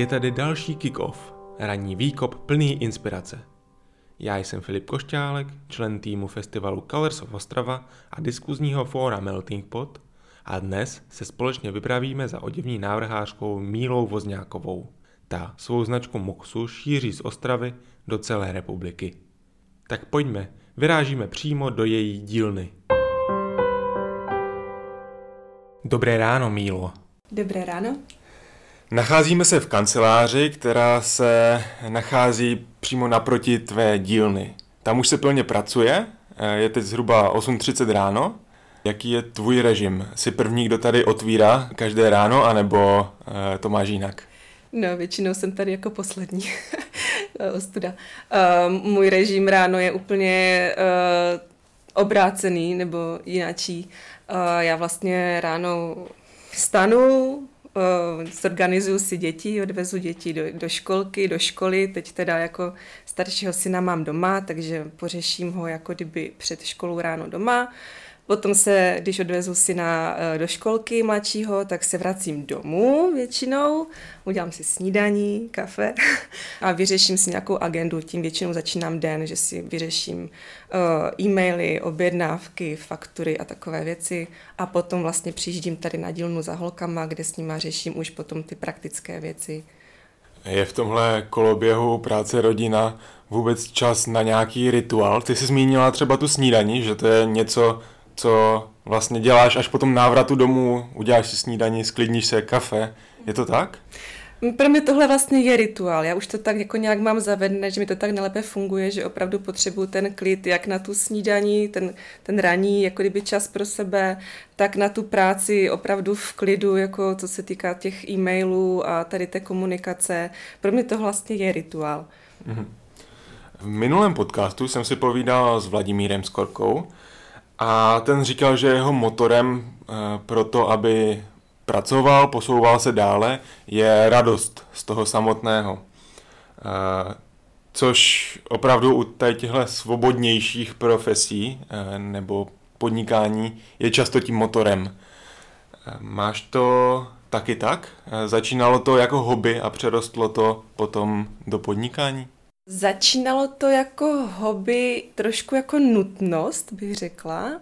Je tady další kick-off, ranní výkop plný inspirace. Já jsem Filip Košťálek, člen týmu festivalu Colors of Ostrava a diskuzního fóra Melting Pot a dnes se společně vypravíme za oděvní návrhářkou Mílou Vozňákovou. Ta svou značku Moxu šíří z Ostravy do celé republiky. Tak pojďme, vyrážíme přímo do její dílny. Dobré ráno, Mílo. Dobré ráno. Nacházíme se v kanceláři, která se nachází přímo naproti tvé dílny. Tam už se plně pracuje, je teď zhruba 8.30 ráno. Jaký je tvůj režim? Jsi první, kdo tady otvírá každé ráno, anebo eh, to máš jinak? No, většinou jsem tady jako poslední. Ostuda. Uh, můj režim ráno je úplně uh, obrácený nebo jináčí. Já vlastně ráno vstanu, uh, zorganizuju si děti, odvezu děti do, do školky, do školy. Teď teda jako staršího syna mám doma, takže pořeším ho jako kdyby před školou ráno doma. Uh, Potom se, když odvezu syna eh, do školky mladšího, tak se vracím domů většinou, udělám si snídaní, kafe a vyřeším si nějakou agendu. Tím většinou začínám den, že si vyřeším uh, e-maily, objednávky, faktury a takové věci. A potom vlastně přijíždím tady na dílnu za holkama, kde s nima řeším už potom ty praktické věci. Je v tomhle koloběhu práce rodina vůbec čas na nějaký rituál? Ty jsi zmínila třeba tu snídaní, že to je něco, co vlastně děláš až po tom návratu domů, uděláš si snídaní, sklidníš se kafe. Je to tak? Pro mě tohle vlastně je rituál. Já už to tak jako nějak mám zavedené, že mi to tak nejlépe funguje, že opravdu potřebuju ten klid, jak na tu snídaní, ten, ten raní, jako kdyby čas pro sebe, tak na tu práci opravdu v klidu, jako co se týká těch e-mailů a tady té komunikace. Pro mě to vlastně je rituál. Mhm. V minulém podcastu jsem si povídal s Vladimírem Skorkou, a ten říkal, že jeho motorem eh, pro to, aby pracoval, posouval se dále, je radost z toho samotného. Eh, což opravdu u těchto svobodnějších profesí eh, nebo podnikání je často tím motorem. Máš to taky tak? Začínalo to jako hobby a přerostlo to potom do podnikání? Začínalo to jako hobby, trošku jako nutnost, bych řekla.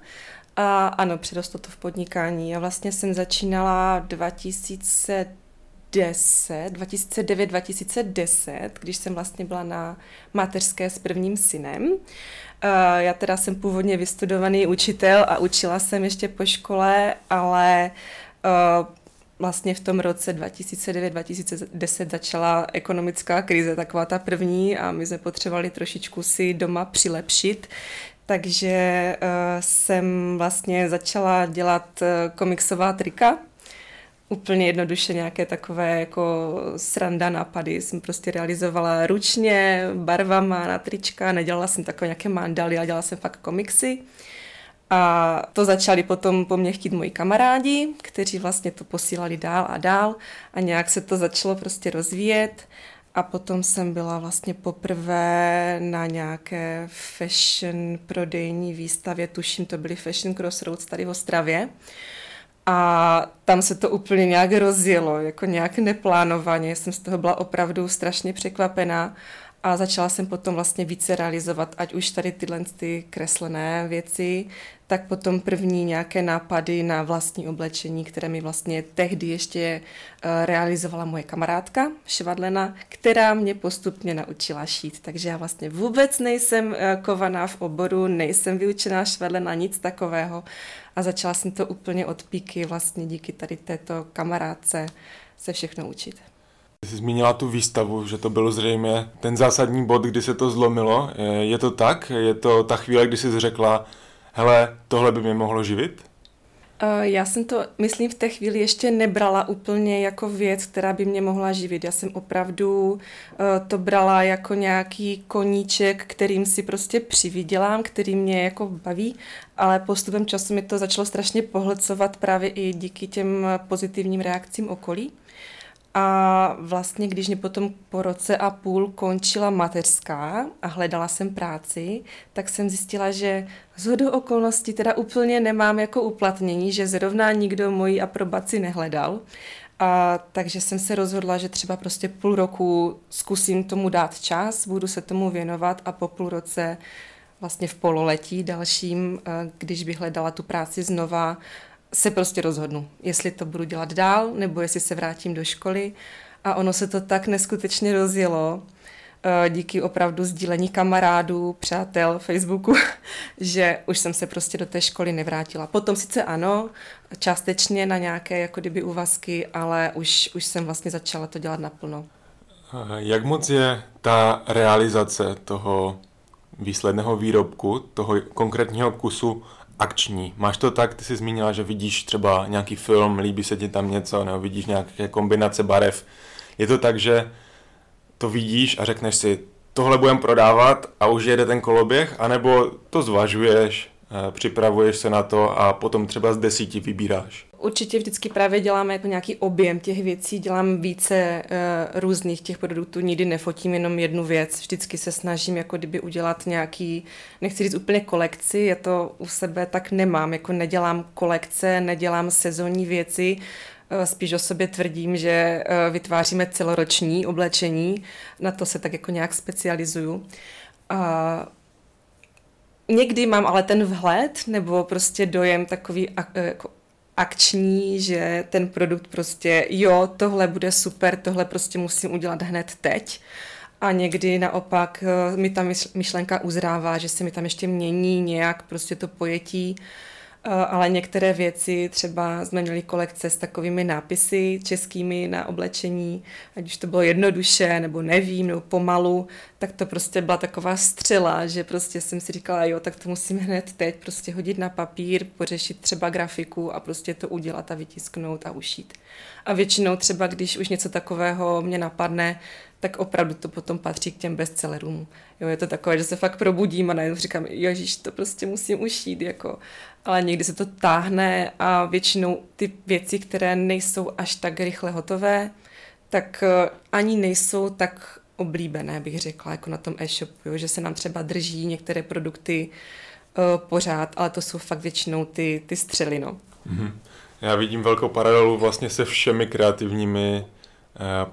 A ano, přirostlo to v podnikání. Já vlastně jsem začínala 2010, 2009-2010, když jsem vlastně byla na mateřské s prvním synem. Já teda jsem původně vystudovaný učitel a učila jsem ještě po škole, ale vlastně v tom roce 2009-2010 začala ekonomická krize, taková ta první a my jsme potřebovali trošičku si doma přilepšit, takže uh, jsem vlastně začala dělat uh, komiksová trika, úplně jednoduše nějaké takové jako sranda nápady jsem prostě realizovala ručně, barvama na trička, nedělala jsem takové nějaké mandaly, ale dělala jsem fakt komiksy. A to začali potom po mně chtít moji kamarádi, kteří vlastně to posílali dál a dál a nějak se to začalo prostě rozvíjet. A potom jsem byla vlastně poprvé na nějaké fashion prodejní výstavě, tuším, to byly Fashion Crossroads tady v Ostravě. A tam se to úplně nějak rozjelo, jako nějak neplánovaně. Jsem z toho byla opravdu strašně překvapená a začala jsem potom vlastně více realizovat, ať už tady tyhle ty kreslené věci, tak potom první nějaké nápady na vlastní oblečení, které mi vlastně tehdy ještě eh, realizovala moje kamarádka Švadlena, která mě postupně naučila šít. Takže já vlastně vůbec nejsem eh, kovaná v oboru, nejsem vyučená švadlena, nic takového. A začala jsem to úplně od píky vlastně díky tady této kamarádce se všechno učit. Jsi zmínila tu výstavu, že to bylo zřejmě ten zásadní bod, kdy se to zlomilo. Je to tak? Je to ta chvíle, kdy jsi řekla, hele, tohle by mě mohlo živit? Eh, já jsem to, myslím, v té chvíli ještě nebrala úplně jako věc, která by mě mohla živit. Já jsem opravdu eh, to brala jako nějaký koníček, kterým si prostě přivydělám, který mě jako baví, ale postupem času mi to začalo strašně pohlcovat právě i díky těm pozitivním reakcím okolí. A vlastně, když mě potom po roce a půl končila mateřská a hledala jsem práci, tak jsem zjistila, že z hodu okolností teda úplně nemám jako uplatnění, že zrovna nikdo moji aprobaci nehledal. A takže jsem se rozhodla, že třeba prostě půl roku zkusím tomu dát čas, budu se tomu věnovat a po půl roce vlastně v pololetí dalším, eh, když bych hledala tu práci znova, se prostě rozhodnu, jestli to budu dělat dál, nebo jestli se vrátím do školy. A ono se to tak neskutečně rozjelo, eh, díky opravdu sdílení kamarádů, přátel, Facebooku, že už jsem se prostě do té školy nevrátila. Potom sice ano, částečně na nějaké jako kdyby úvazky, ale už, už jsem vlastně začala to dělat naplno. Jak moc je ta realizace toho výsledného výrobku, toho konkrétního kusu akční. Máš to tak, ty jsi zmínila, že vidíš třeba nějaký film, líbí se ti tam něco, nebo vidíš nějaké kombinace barev. Je to tak, že to vidíš a řekneš si, tohle budeme prodávat a už jede ten koloběh, anebo to zvažuješ, eh, připravuješ se na to a potom třeba z desíti vybíráš? Určitě vždycky právě děláme jako nějaký objem těch věcí, dělám více uh, různých těch produktů, nikdy nefotím jenom jednu věc, vždycky se snažím jako kdyby udělat nějaký, nechci říct úplně kolekci, je to u sebe tak nemám, jako nedělám kolekce, nedělám sezónní věci, uh, spíš o sobě tvrdím, že uh, vytváříme celoroční oblečení, na to se tak jako nějak specializuju. A Někdy mám ale ten vhled nebo prostě dojem takový jako akční, že ten produkt prostě, jo, tohle bude super, tohle prostě musím udělat hned teď. A někdy naopak eh, mi ta myšlenka uzrává, že se mi tam ještě mění nějak prostě to pojetí Eh, ale některé věci, třeba jsme měli kolekce s takovými nápisy českými na oblečení, ať už to bylo jednoduše, nebo nevím, nebo pomalu, tak to prostě byla taková střela, že prostě jsem si říkala, jo, tak to musím hned teď prostě hodit na papír, pořešit třeba grafiku a prostě to udělat a vytisknout a ušít. A většinou třeba, když už něco takového mě napadne, tak opravdu to potom patří k těm bestsellerům. Jo, je to takové, že se fakt probudím a najednou říkám, ježíš, to prostě musím ušít, jako. Ale někdy se to táhne a většinou ty věci, které nejsou až tak rychle hotové, tak eh, ani nejsou tak oblíbené, bych řekla, jako na tom e-shopu, jo, že se nám třeba drží některé produkty uh, pořád, ale to jsou fakt většinou ty, ty střely, no. Mm-hmm. Já vidím velkou paralelu vlastně se všemi kreativními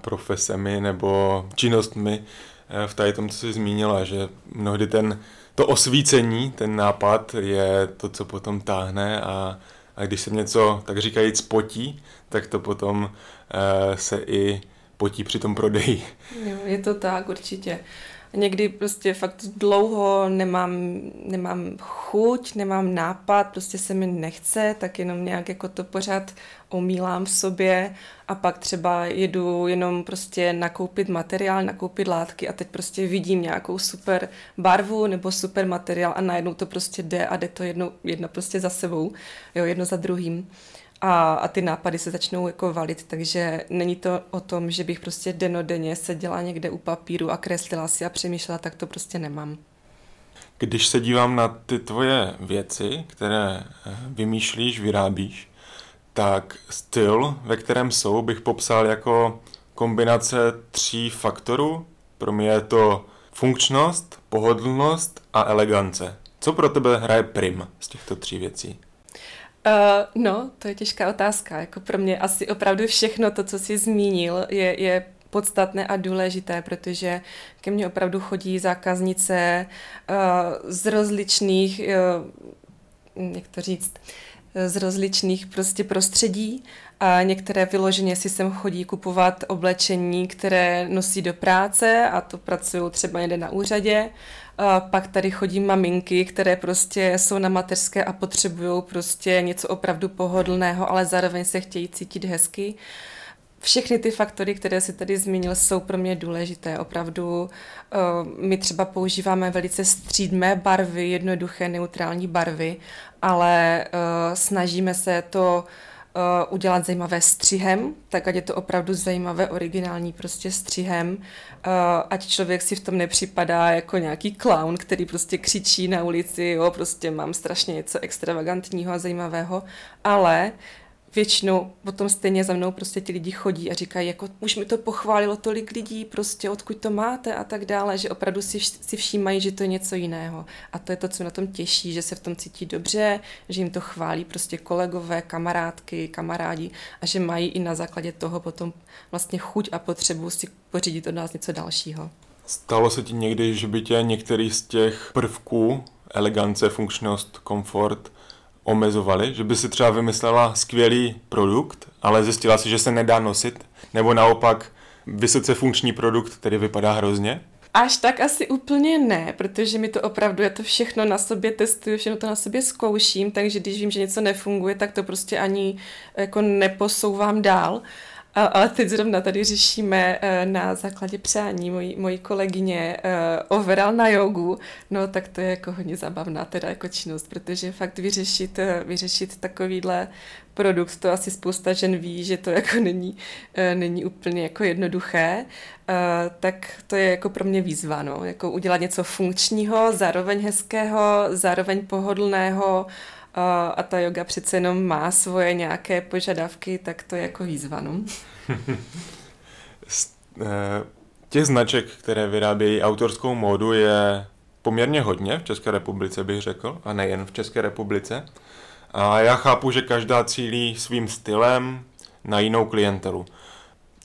profesemi nebo činnostmi eh, v tady tom, co jsi zmínila, že mnohdy ten, to osvícení, ten nápad je to, co potom táhne a, a když se něco, tak říkajíc, potí, tak to potom uh, se i potí při tom prodeji. Jo, je to tak, určitě. Někdy prostě fakt dlouho nemám, nemám chuť, nemám nápad, prostě se mi nechce, tak jenom nějak jako to pořád omílám v sobě a pak třeba jedu jenom prostě nakoupit materiál, nakoupit látky a teď prostě vidím nějakou super barvu nebo super materiál a najednou to prostě jde a jde to jedno, jedno prostě za sebou, jo, jedno za druhým a, a ty nápady se začnou jako valit, takže není to o tom, že bych prostě denodenně seděla někde u papíru a kreslila si a přemýšlela, tak to prostě nemám. Když se dívám na ty tvoje věci, které eh, vymýšlíš, vyrábíš, tak styl, ve kterém jsou, bych popsal jako kombinace tří faktorů. Pro mě je to funkčnost, pohodlnost a elegance. Co pro tebe hraje prim z těchto tří věcí? Uh, no, to je těžká otázka. Jako pro mě asi opravdu všechno to, co jsi zmínil, je, je podstatné a důležité, protože ke mně opravdu chodí zákaznice uh, z rozličných, uh, jak to říct, z rozličných prostě prostředí a některé vyloženě si sem chodí kupovat oblečení, které nosí do práce a to pracují třeba někde na úřadě a pak tady chodí maminky, které prostě jsou na mateřské a potřebují prostě něco opravdu pohodlného, ale zároveň se chtějí cítit hezky. Všechny ty faktory, které si tady zmínil, jsou pro mě důležité. Opravdu my třeba používáme velice střídmé barvy, jednoduché neutrální barvy, ale snažíme se to udělat zajímavé střihem, tak ať je to opravdu zajímavé, originální prostě střihem, uh, ať člověk si v tom nepřipadá jako nějaký clown, který prostě křičí na ulici, jo, prostě mám strašně něco extravagantního a zajímavého, ale většinou potom stejně za mnou prostě ti lidi chodí a říkají, jako už mi to pochválilo tolik lidí, prostě odkud to máte a tak dále, že opravdu si, si všímají, že to je něco jiného. A to je to, co na tom těší, že se v tom cítí dobře, že jim to chválí prostě kolegové, kamarádky, kamarádi a že mají i na základě toho potom vlastně chuť a potřebu si pořídit od nás něco dalšího. Stalo se ti někdy, že by tě některý z těch prvků, elegance, funkčnost, komfort, omezovali? Že by si třeba vymyslela skvělý produkt, ale zjistila si, že se nedá nosit? Nebo naopak vysoce funkční produkt, který vypadá hrozně? Až tak asi úplně ne, protože mi to opravdu, já to všechno na sobě testuju, všechno to na sobě zkouším, takže když vím, že něco nefunguje, tak to prostě ani jako neposouvám dál. A, ale teď zrovna tady řešíme uh, na základě přání mojí, mojí kolegyně uh, overall na jogu, no tak to je jako hodně zabavná teda jako činnost, protože fakt vyřešit, uh, vyřešit takovýhle produkt, to asi spousta žen ví, že to jako není, není úplně jako jednoduché, tak to je jako pro mě výzva, no, jako udělat něco funkčního, zároveň hezkého, zároveň pohodlného, a ta yoga přece jenom má svoje nějaké požadavky, tak to je jako výzva. No? Eh, těch značek, které vyrábějí autorskou módu, je poměrně hodně v České republice, bych řekl, a nejen v České republice. A já chápu, že každá cílí svým stylem na jinou klientelu.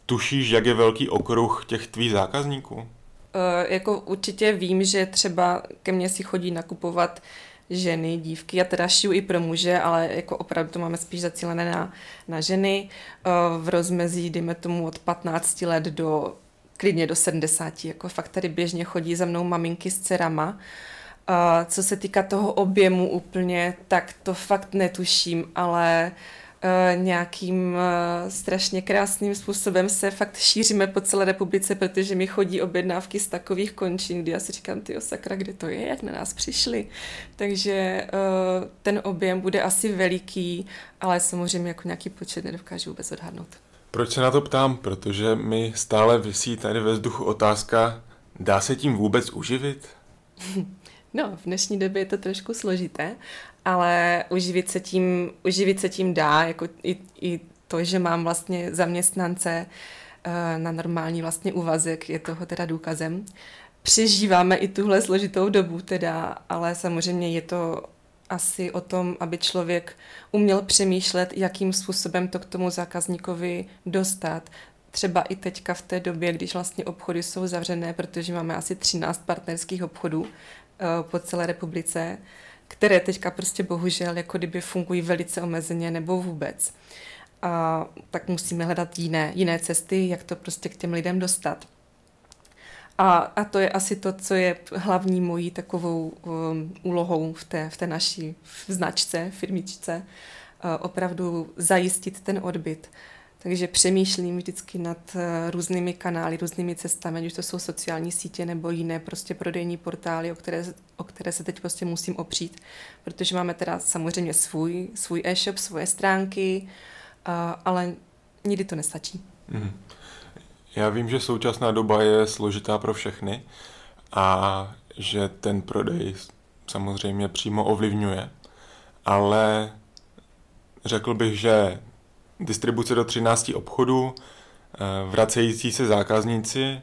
Tušíš, jak je velký okruh těch tvých zákazníků? Uh, jako určitě vím, že třeba ke mně si chodí nakupovat uh, ženy, dívky. Já teda šiju i pro muže, ale jako opravdu to máme spíš zacílené na, na ženy. Eh, v rozmezí, dejme tomu, od 15 let do klidně do 70. Jako fakt tady běžně chodí za mnou maminky s dcerama. Eh, co se týká toho objemu úplně, tak to fakt netuším, ale uh, nějakým uh, strašně krásným způsobem se fakt šíříme po celé republice, protože mi chodí objednávky z takových končin, kdy já si říkám, ty sakra, kde to je, jak na nás přišli. Takže uh, ten objem bude asi veliký, ale samozřejmě jako nějaký počet nedokážu vůbec odhadnout. Proč se na to ptám? Protože mi stále vysí tady ve vzduchu otázka, dá se tím vůbec uživit? No, v dnešní době je to trošku složité, ale uživit se tím, uživit se tím dá, jako i, i to, že mám vlastně zaměstnance eh, na normální vlastně úvazek, je toho teda důkazem. Přežíváme i tuhle složitou dobu teda, ale samozřejmě je to asi o tom, aby člověk uměl přemýšlet, jakým způsobem to k tomu zákazníkovi dostat. Třeba i teďka v té době, když vlastně obchody jsou zavřené, protože máme asi 13 partnerských obchodů, Eh, po celé republice, které teďka prostě bohužel jako kdyby fungují velice omezeně nebo vůbec. A tak musíme hledat jiné, jiné cesty, jak to prostě k těm lidem dostat. A, a to je asi to, co je hlavní mojí takovou um, úlohou v té, v té naší značce, firmičce, uh, opravdu zajistit ten odbyt. Takže přemýšlím vždycky nad eh, různými kanály, různými cestami, ať už to jsou sociální sítě nebo jiné prostě prodejní portály, o které, o které se teď prostě musím opřít, protože máme teda samozřejmě svůj, svůj e-shop, svoje stránky, ale nikdy to nestačí. Mm. Já vím, že současná doba je složitá pro všechny a že ten prodej samozřejmě přímo ovlivňuje, ale řekl bych, že distribuce do 13 obchodů, eh, vracející se zákazníci,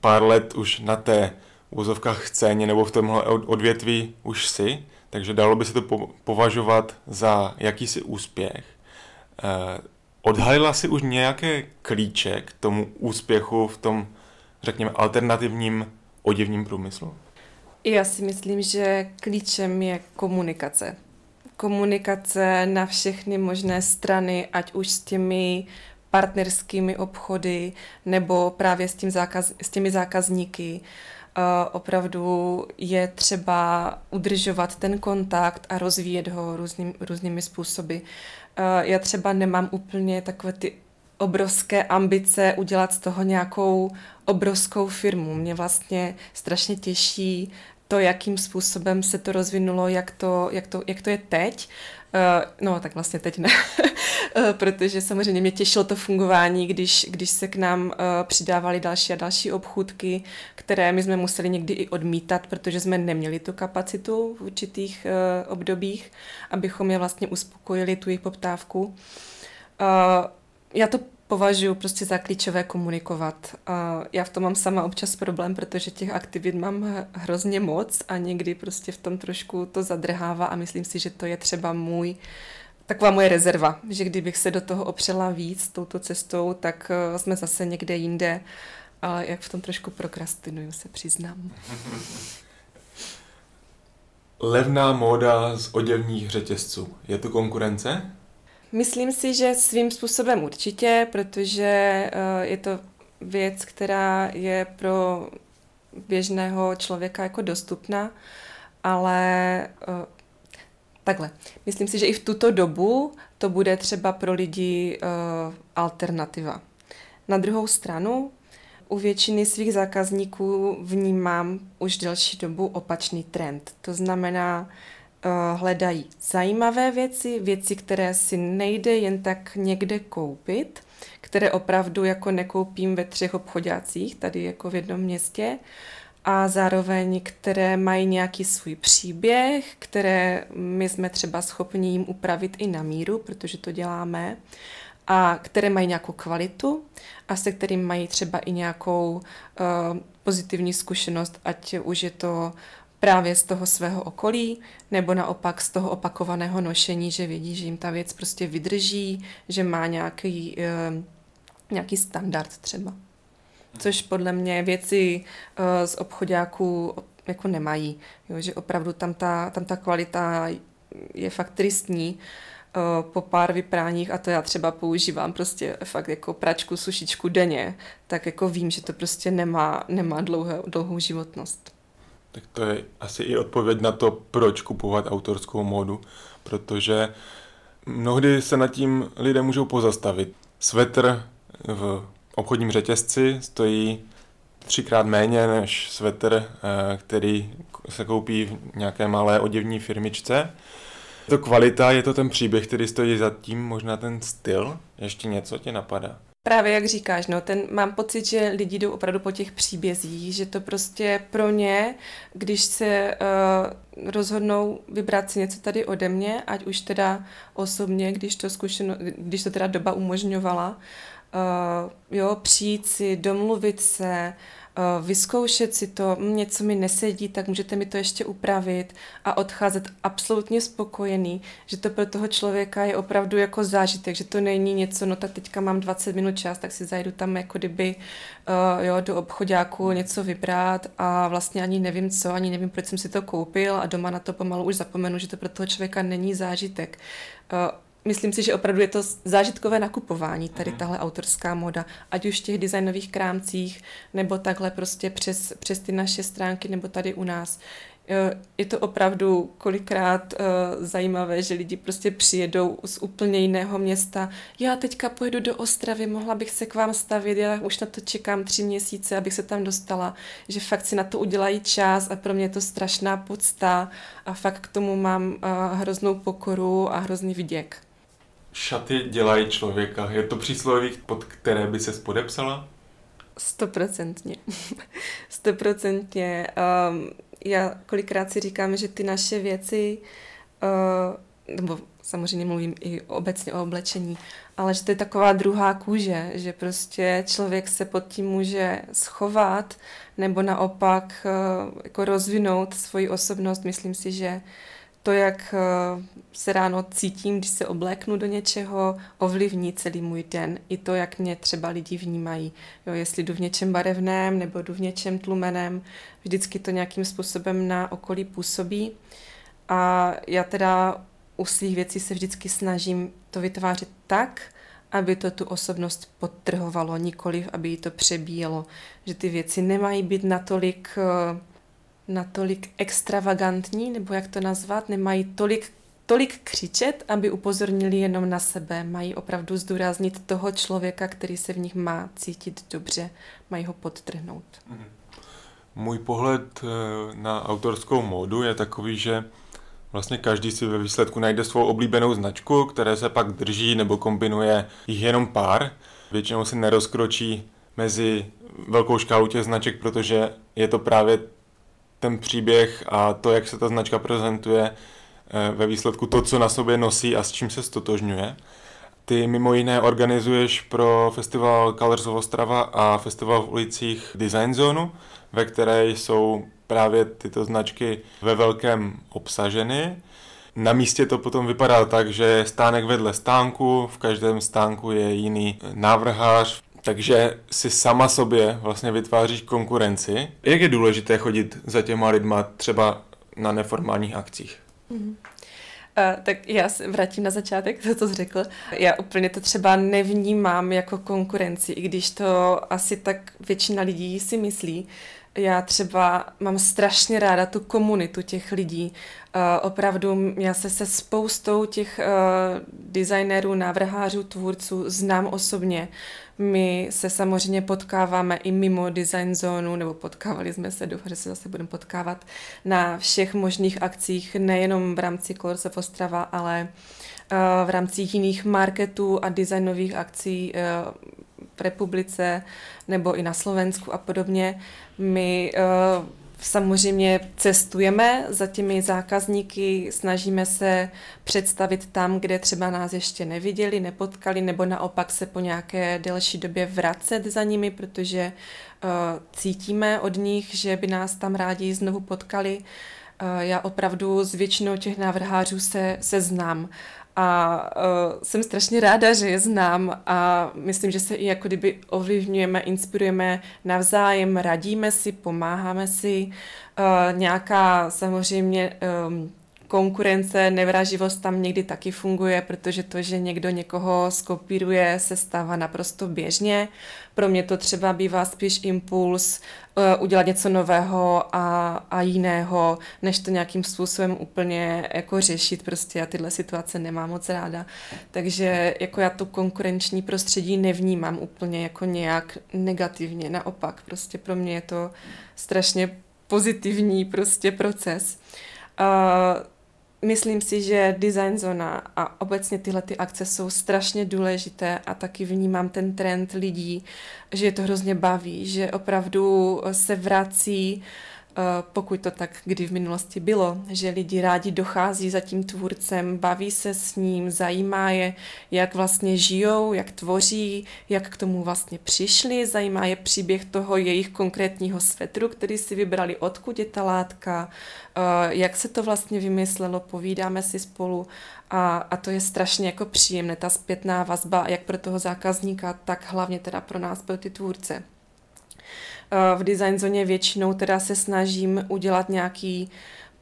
pár let už na té úzovkách scéně nebo v tomhle odvětví už si, takže dalo by se to považovat za jakýsi úspěch. Eh, odhalila si už nějaké klíče k tomu úspěchu v tom, řekněme, alternativním oděvním průmyslu? Já si myslím, že klíčem je komunikace komunikace na všechny možné strany, ať už s těmi partnerskými obchody nebo právě s, tím zákaz, s těmi zákazníky. Uh, opravdu je třeba udržovat ten kontakt a rozvíjet ho různým, různými způsoby. Uh, já třeba nemám úplně takové ty obrovské ambice udělat z toho nějakou obrovskou firmu. Mě vlastně strašně těší to, jakým způsobem se to rozvinulo, jak to, jak to, jak to je teď. Uh, no, tak vlastně teď ne, uh, protože samozřejmě mě těšilo to fungování, když, když se k nám uh, přidávaly další a další obchůdky, které my jsme museli někdy i odmítat, protože jsme neměli tu kapacitu v určitých obdobích, abychom je vlastně uspokojili, tu jejich poptávku. Já to považuji prostě za klíčové komunikovat. Já v tom mám sama občas problém, protože těch aktivit mám hrozně moc a někdy prostě v tom trošku to zadrhává a myslím si, že to je třeba můj taková moje rezerva, že kdybych se do toho opřela víc touto cestou, tak eh, jsme zase někde jinde, ale jak v tom trošku prokrastinuju, se přiznám. Levná móda z oděvních řetězců. Je to konkurence? Myslím si, že svým způsobem určitě, protože eh, je to věc, která je pro běžného člověka jako dostupná, ale eh, takhle. Myslím si, že i v tuto dobu to bude třeba pro lidi eh, alternativa. Na druhou stranu, u většiny svých zákazníků vnímám už delší dobu opačný trend. To znamená, hledají zajímavé věci, věci, které si nejde jen tak někde koupit, které opravdu jako nekoupím ve třech obchodácích, tady jako v jednom městě, a zároveň, které mají nějaký svůj příběh, které my jsme třeba schopni jim upravit i na míru, protože to děláme, a které mají nějakou kvalitu a se kterým mají třeba i nějakou uh, pozitivní zkušenost, ať už je to právě z toho svého okolí, nebo naopak z toho opakovaného nošení, že vědí, že jim ta věc prostě vydrží, že má nějaký, uh, nějaký standard třeba. Což podle mě věci uh, z obchodáků jako nemají. Jo, že opravdu tam ta, tam ta kvalita je fakt tristní uh, po pár vypráních a to já třeba používám prostě fakt jako pračku, sušičku denně, tak jako vím, že to prostě nemá, nemá dlouhé, dlouhou životnost. Tak to je asi i odpověď na to, proč kupovat autorskou módu, protože mnohdy se nad tím lidé můžou pozastavit. Svetr v obchodním řetězci stojí třikrát méně než svetr, eh, který se koupí v nějaké malé oděvní firmičce. Je to kvalita, je to ten příběh, který stojí za tím, možná ten styl. Ještě něco tě napadá? Právě jak říkáš, no, ten, mám pocit, že lidi jdou opravdu po těch příbězích, že to prostě pro ně, když se uh, rozhodnou vybrat si něco tady ode mě, ať už teda osobně, když to, zkušeno, když to teda doba umožňovala, uh, jo, přijít si, domluvit se, Eh, vyzkoušet si to, hm, něco mi nesedí, tak můžete mi to ještě upravit a odcházet absolutně spokojený, že to pro toho člověka je opravdu jako zážitek, že to není něco, no tak teďka mám 20 minut čas, tak si zajdu tam jako kdyby uh, jo, do obchodáku něco vybrat a vlastně ani nevím co, ani nevím, proč jsem si to koupil a doma na to pomalu už zapomenu, že to pro toho člověka není zážitek. Uh, myslím si, že opravdu je to zážitkové nakupování, tady mhm. tahle autorská moda, ať už v těch designových krámcích, nebo takhle prostě přes, přes ty naše stránky, nebo tady u nás. Je to opravdu kolikrát uh, zajímavé, že lidi prostě přijedou z úplně jiného města. Já teďka pojedu do Ostravy, mohla bych se k vám stavit, já už na to čekám tři měsíce, abych se tam dostala. Že fakt si na to udělají čas a pro mě je to strašná podsta a fakt k tomu mám uh, hroznou pokoru a hrozný vděk. Šaty dělají člověka. Je to přísloví, pod které by se podepsala? Stoprocentně. Stoprocentně. Um, já kolikrát si říkám, že ty naše věci, uh, nebo samozřejmě mluvím i obecně o oblečení, ale že to je taková druhá kůže, že prostě člověk se pod tím může schovat nebo naopak uh, jako rozvinout svoji osobnost. Myslím si, že uh, to, jak eh, se ráno cítím, když se obléknu do něčeho, ovlivní celý můj den. I to, jak mě třeba lidi vnímají. Jo, jestli jdu v něčem barevném nebo jdu v něčem tlumeném, vždycky to nějakým způsobem na okolí působí. A já teda u svých věcí se vždycky snažím to vytvářet tak, aby to tu osobnost podtrhovalo, nikoliv, aby ji to přebíjelo. Že ty věci nemají být natolik uh, natolik extravagantní, nebo jak to nazvat, nemají tolik, tolik křičet, aby upozornili jenom na sebe. Mají opravdu zdůraznit toho člověka, který se v nich má cítit dobře, mají ho podtrhnout. Mhm. Můj pohled eh, na autorskou módu je takový, že vlastně každý si ve výsledku najde svou oblíbenou značku, které se pak drží nebo kombinuje jich jenom pár. Většinou se nerozkročí mezi velkou škálu těch značek, protože je to právě ten příběh a to, jak se ta značka prezentuje, eh, ve výsledku to, co na sobě nosí a s čím se stotožňuje. Ty mimo jiné organizuješ pro festival Colors of Ostrava a festival v ulicích Design Zone, ve které jsou právě tyto značky ve velkém obsaženy. Na místě to potom vypadá tak, že stánek vedle stánku, v každém stánku je jiný návrhář, takže si sama sobě vlastně vytváříš konkurenci. Jak je důležité chodit za těma lidma třeba na neformálních akcích? Mm-hmm. Uh, tak já se vrátím na začátek, to, co jsi řekl. Já úplně to třeba nevnímám jako konkurenci, i když to asi tak většina lidí si myslí. Já třeba mám strašně ráda tu komunitu těch lidí. Uh, opravdu já se se spoustou těch uh, designérů, návrhářů, tvůrců znám osobně. My se samozřejmě potkáváme i mimo design zónu, nebo potkávali jsme se, doufám, že se zase budeme potkávat na všech možných akcích, nejenom v rámci Colors of Ostrava, ale uh, v rámci jiných marketů a designových akcí uh, v republice nebo i na Slovensku a podobně. My uh, Samozřejmě cestujeme za těmi zákazníky, snažíme se představit tam, kde třeba nás ještě neviděli, nepotkali, nebo naopak se po nějaké delší době vracet za nimi, protože uh, cítíme od nich, že by nás tam rádi znovu potkali. Uh, já opravdu s většinou těch návrhářů se, se znám a uh, jsem strašně ráda, že je znám a myslím, že se i jako kdyby ovlivňujeme, inspirujeme navzájem, radíme si, pomáháme si. Uh, nějaká samozřejmě um, konkurence, nevraživost tam někdy taky funguje, protože to, že někdo někoho skopíruje, se stává naprosto běžně. Pro mě to třeba bývá spíš impuls uh, udělat něco nového a, a jiného, než to nějakým způsobem úplně jako řešit. Prostě já tyhle situace nemám moc ráda. Takže jako já tu konkurenční prostředí nevnímám úplně jako nějak negativně. Naopak, prostě pro mě je to strašně pozitivní prostě proces. Uh, Myslím si, že design zona a obecně tyhle ty akce jsou strašně důležité a taky vnímám ten trend lidí, že je to hrozně baví, že opravdu se vrací uh, pokud to tak kdy v minulosti bylo, že lidi rádi dochází za tím tvůrcem, baví se s ním, zajímá je, jak vlastně žijou, jak tvoří, jak k tomu vlastně přišli, zajímá je příběh toho jejich konkrétního svetru, který si vybrali, odkud je ta látka, eh, jak se to vlastně vymyslelo, povídáme si spolu a, a to je strašně jako příjemné, ta zpětná vazba, jak pro toho zákazníka, tak hlavně teda pro nás, pro ty tvůrce. Eh, v design zóně většinou teda se snažím udělat nějaký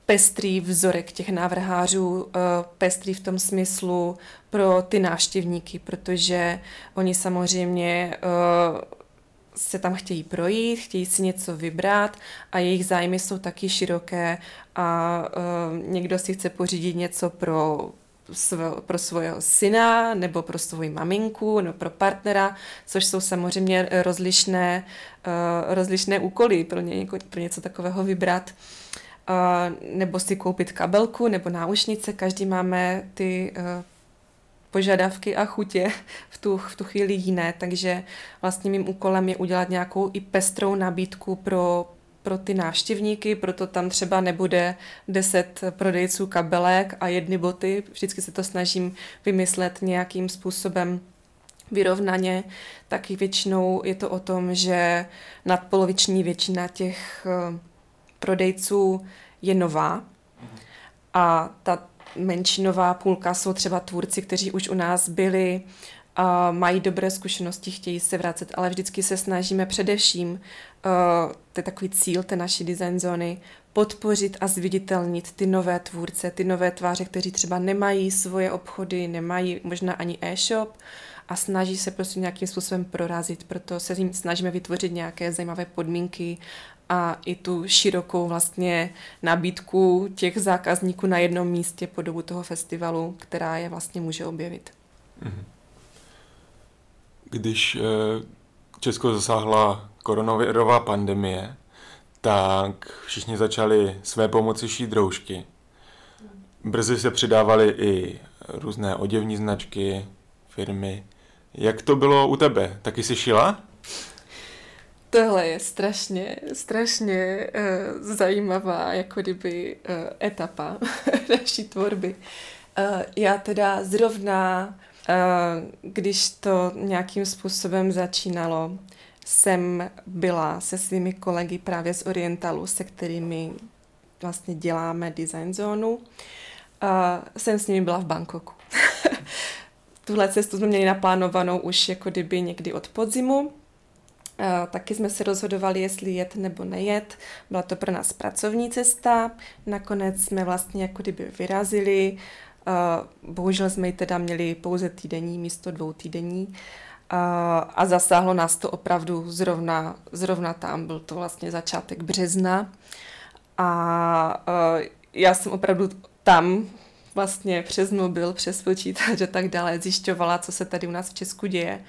pestrý vzorek těch návrhářů, eh, pestrý v tom smyslu pro ty návštěvníky, protože oni samozřejmě eh, se tam chtějí projít, chtějí si něco vybrat a jejich zájmy jsou taky široké a někdo si chce pořídit něco pro pro svého syna nebo pro svoji maminku nebo pro partnera, což jsou samozřejmě rozlišné, uh, rozlišné úkoly pro, ně, pro něco takového vybrat. Uh, nebo si koupit kabelku nebo náušnice, každý máme ty uh, požadavky a chutě v tu, v tu chvíli jiné, takže vlastně mým úkolem je udělat nějakou i pestrou nabídku pro pro ty návštěvníky, proto tam třeba nebude deset prodejců kabelek a jedny boty. Vždycky se to snažím vymyslet nějakým způsobem vyrovnaně, taky většinou je to o tom, že nadpoloviční většina těch eh, prodejců je nová. A ta menšinová půlka jsou třeba tvůrci, kteří už u nás byli mají dobré zkušenosti, chtějí se vracet, ale vždycky se snažíme především, uh, to je takový cíl té naší design zóny, podpořit a zviditelnit ty nové tvůrce, ty nové tváře, kteří třeba nemají svoje obchody, nemají možná ani e-shop a snaží se prostě nějakým způsobem prorazit. Proto se jim snažíme vytvořit nějaké zajímavé podmínky a i tu širokou vlastně nabídku těch zákazníků na jednom místě po dobu toho festivalu, která je vlastně může objevit. Mm-hmm když eh, Česko zasáhla koronavirová pandemie, tak všichni začali své pomoci šít roušky. Brzy se přidávaly i různé oděvní značky, firmy. Jak to bylo u tebe? Taky jsi šila? Tohle je strašně, strašně uh, zajímavá jako kdyby uh, etapa naší tvorby. Uh, já teda zrovna, když to nějakým způsobem začínalo, jsem byla se svými kolegy právě z Orientalu, se kterými vlastně děláme design zónu. Uh, jsem s nimi byla v Bangkoku. Tuhle cestu jsme měli naplánovanou už jako kdyby někdy od podzimu. Uh, taky jsme se rozhodovali, jestli jet nebo nejet. Byla to pro nás pracovní cesta. Nakonec jsme vlastně jako kdyby vyrazili. Uh, bohužel jsme ji teda měli pouze týdenní místo dvou týdení. Uh, a, zasáhlo nás to opravdu zrovna, zrovna tam, byl to vlastně začátek března a, a já jsem opravdu tam vlastně přes mobil, přes počítač a tak dále zjišťovala, co se tady u nás v Česku děje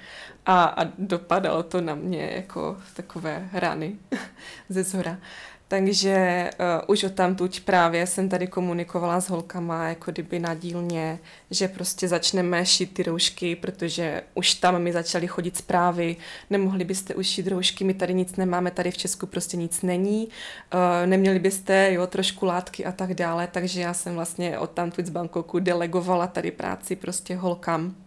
a, a dopadalo to na mě jako takové rany ze zhora. Takže uh, už od tamtuť právě jsem tady komunikovala s holkama, jako kdyby na dílně, že prostě začneme šít ty roušky, protože už tam mi začaly chodit zprávy, nemohli byste už šít roušky, my tady nic nemáme, tady v Česku prostě nic není, uh, neměli byste, jo, trošku látky a tak dále, takže já jsem vlastně od tamtuť z Bangkoku delegovala tady práci prostě holkam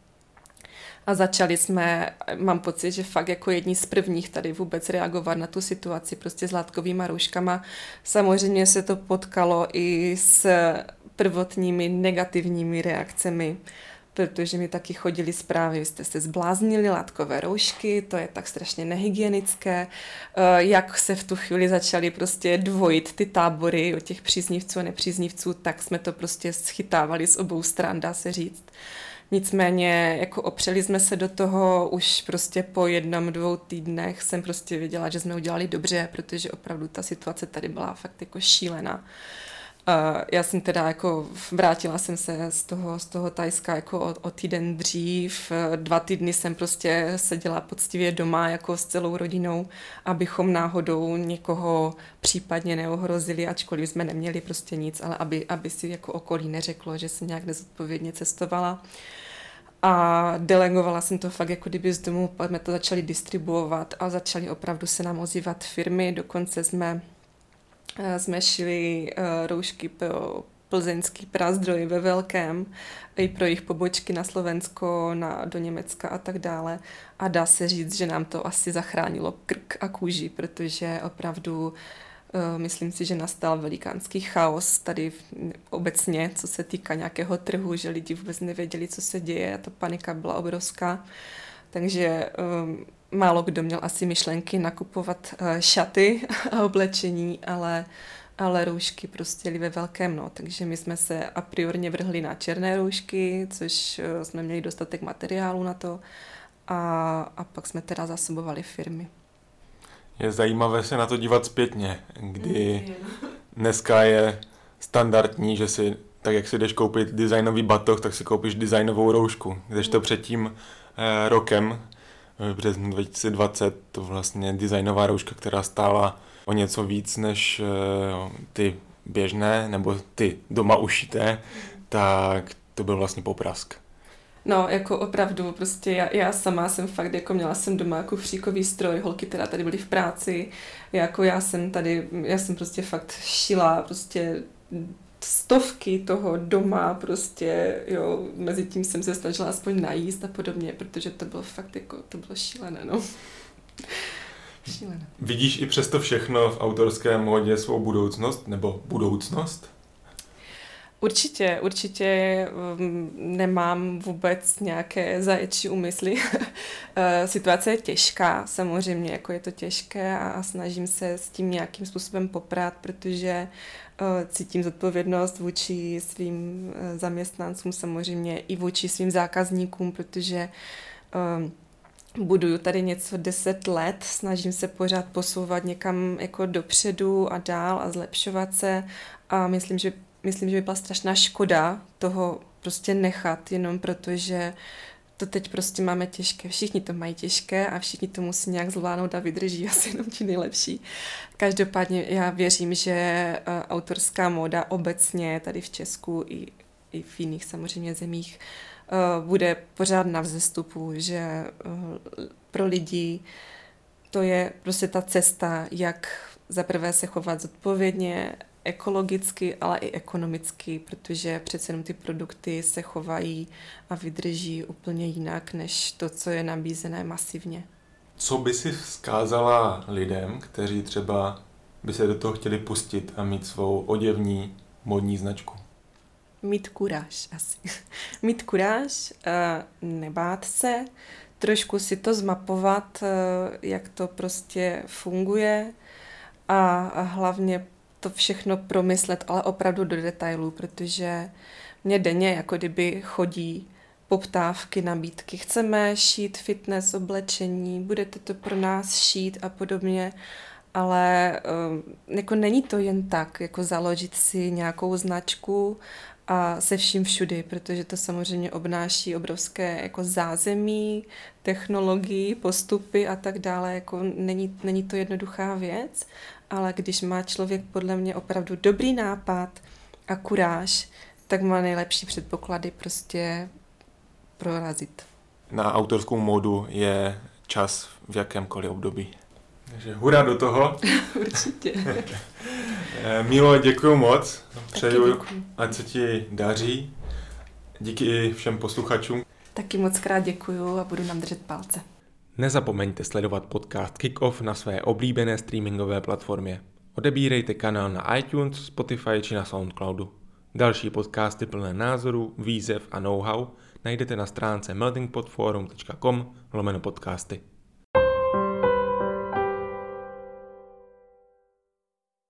a začali jsme, mám pocit, že fakt jako jedni z prvních tady vůbec reagovat na tu situaci prostě s látkovými rouškama. Samozřejmě se to potkalo i s prvotními negativními reakcemi, protože mi taky chodili zprávy, jste se zbláznili, látkové roušky, to je tak strašně nehygienické, eh, jak se v tu chvíli začaly prostě dvojit ty tábory od těch příznivců a nepříznivců, tak jsme to prostě schytávali z obou stran, dá se říct. Nicméně jako opřeli jsme se do toho už prostě po jednom, dvou týdnech jsem prostě věděla, že jsme udělali dobře, protože opravdu ta situace tady byla fakt jako šílená. Já jsem teda jako vrátila jsem se z toho, z toho Tajska jako o, o týden dřív. Dva týdny jsem prostě seděla poctivě doma jako s celou rodinou, abychom náhodou někoho případně neohrozili, ačkoliv jsme neměli prostě nic, ale aby, aby si jako okolí neřeklo, že jsem nějak nezodpovědně cestovala. Uh, a delegovala jsem to fakt jako kdyby z domu, jsme to začali distribuovat a začaly opravdu se nám ozývat firmy, dokonce jsme, eh, jsme šili eh, roušky pro plzeňský prázdroj ve velkém, i pro jejich pobočky na Slovensko, na, do Německa a tak dále. A dá se říct, že nám to asi zachránilo krk a kůži, protože opravdu uh, myslím si, že nastal velikánský chaos tady obecně, co se týká nějakého trhu, že lidi vůbec nevěděli, co se děje a ta panika byla obrovská. Takže um, málo kdo měl asi myšlenky nakupovat uh, šaty a oblečení, ale, ale roušky prostě ve velkém, no. Takže my jsme se a priorně vrhli na černé roušky, což uh, jsme měli dostatek materiálu na to a, a pak jsme teda zasobovali firmy je zajímavé se na to dívat zpětně, kdy dneska je standardní, že si, tak jak si jdeš koupit designový batoh, tak si koupíš designovou roušku. Když to před tím eh, rokem, v březnu 2020, to vlastně designová rouška, která stála o něco víc než eh, ty běžné nebo ty doma ušité, tak to byl vlastně poprask. No, jako opravdu, prostě já, já sama jsem fakt, jako měla jsem doma jako fříkový stroj, holky teda tady byly v práci, jako já jsem tady, já jsem prostě fakt šila prostě stovky toho doma, prostě, jo, mezi tím jsem se snažila aspoň najíst a podobně, protože to bylo fakt jako, to bylo šílené, no. šílené. Vidíš i přesto všechno v autorské módě svou budoucnost, nebo budoucnost? Určitě, určitě um, nemám vůbec nějaké zaječí úmysly. Eh, situace je těžká, samozřejmě, jako je to těžké a snažím se s tím nějakým způsobem poprat, protože eh, cítím zodpovědnost vůči svým eh, zaměstnancům, samozřejmě i vůči svým zákazníkům, protože buduju tady něco deset let, snažím se pořád posouvat někam jako dopředu a dál a zlepšovat se a myslím, že myslím, že by byla strašná škoda toho prostě nechat, jenom protože to teď prostě máme těžké. Všichni to mají těžké a všichni to musí nějak zvládnout a vydrží asi jenom ti nejlepší. Každopádně já věřím, že eh, autorská móda obecně tady v Česku i, i v jiných samozřejmě zemích uh, bude pořád na vzestupu, že uh, pro lidi to je prostě ta cesta, jak zaprvé se chovat zodpovědně, ekologicky, ale i ekonomicky, protože přece jenom ty produkty se chovají a vydrží úplně jinak, než to, co je nabízené masivně. Co by si vzkázala lidem, kteří třeba by se do toho chtěli pustit a mít svou oděvní modní značku? Mít kuráž asi. mít kuráž, eh, nebát se, trošku si to zmapovat, eh, jak to prostě funguje a hlavně to všechno promyslet, ale opravdu do detailů, protože mě denně jako kdyby chodí poptávky, nabídky. Chceme šít fitness oblečení, budete to pro nás šít a podobně, ale um, jako není to jen tak, jako založit si nějakou značku a se vším všudy, protože to samozřejmě obnáší obrovské jako zázemí, technologii, postupy a tak dále. Jako není, není to jednoduchá věc ale když má člověk podle mě opravdu dobrý nápad a kuráž, tak má nejlepší předpoklady prostě prorazit. Na autorskou módu je čas v jakémkoliv období. Takže hurá do toho. Určitě. Eh, Milo, děkuji moc. Přeju, ať se ti daří. Díky i všem posluchačům. Taky moc krát děkuju a budu nám držet palce. Nezapomeňte sledovat podcast Kickoff na své oblíbené streamingové platformě. Odebírejte kanál na iTunes, Spotify či na Soundcloudu. Další podcasty plné názorů, výzev a know-how najdete na stránce meltingpotforum.com lomeno podcasty.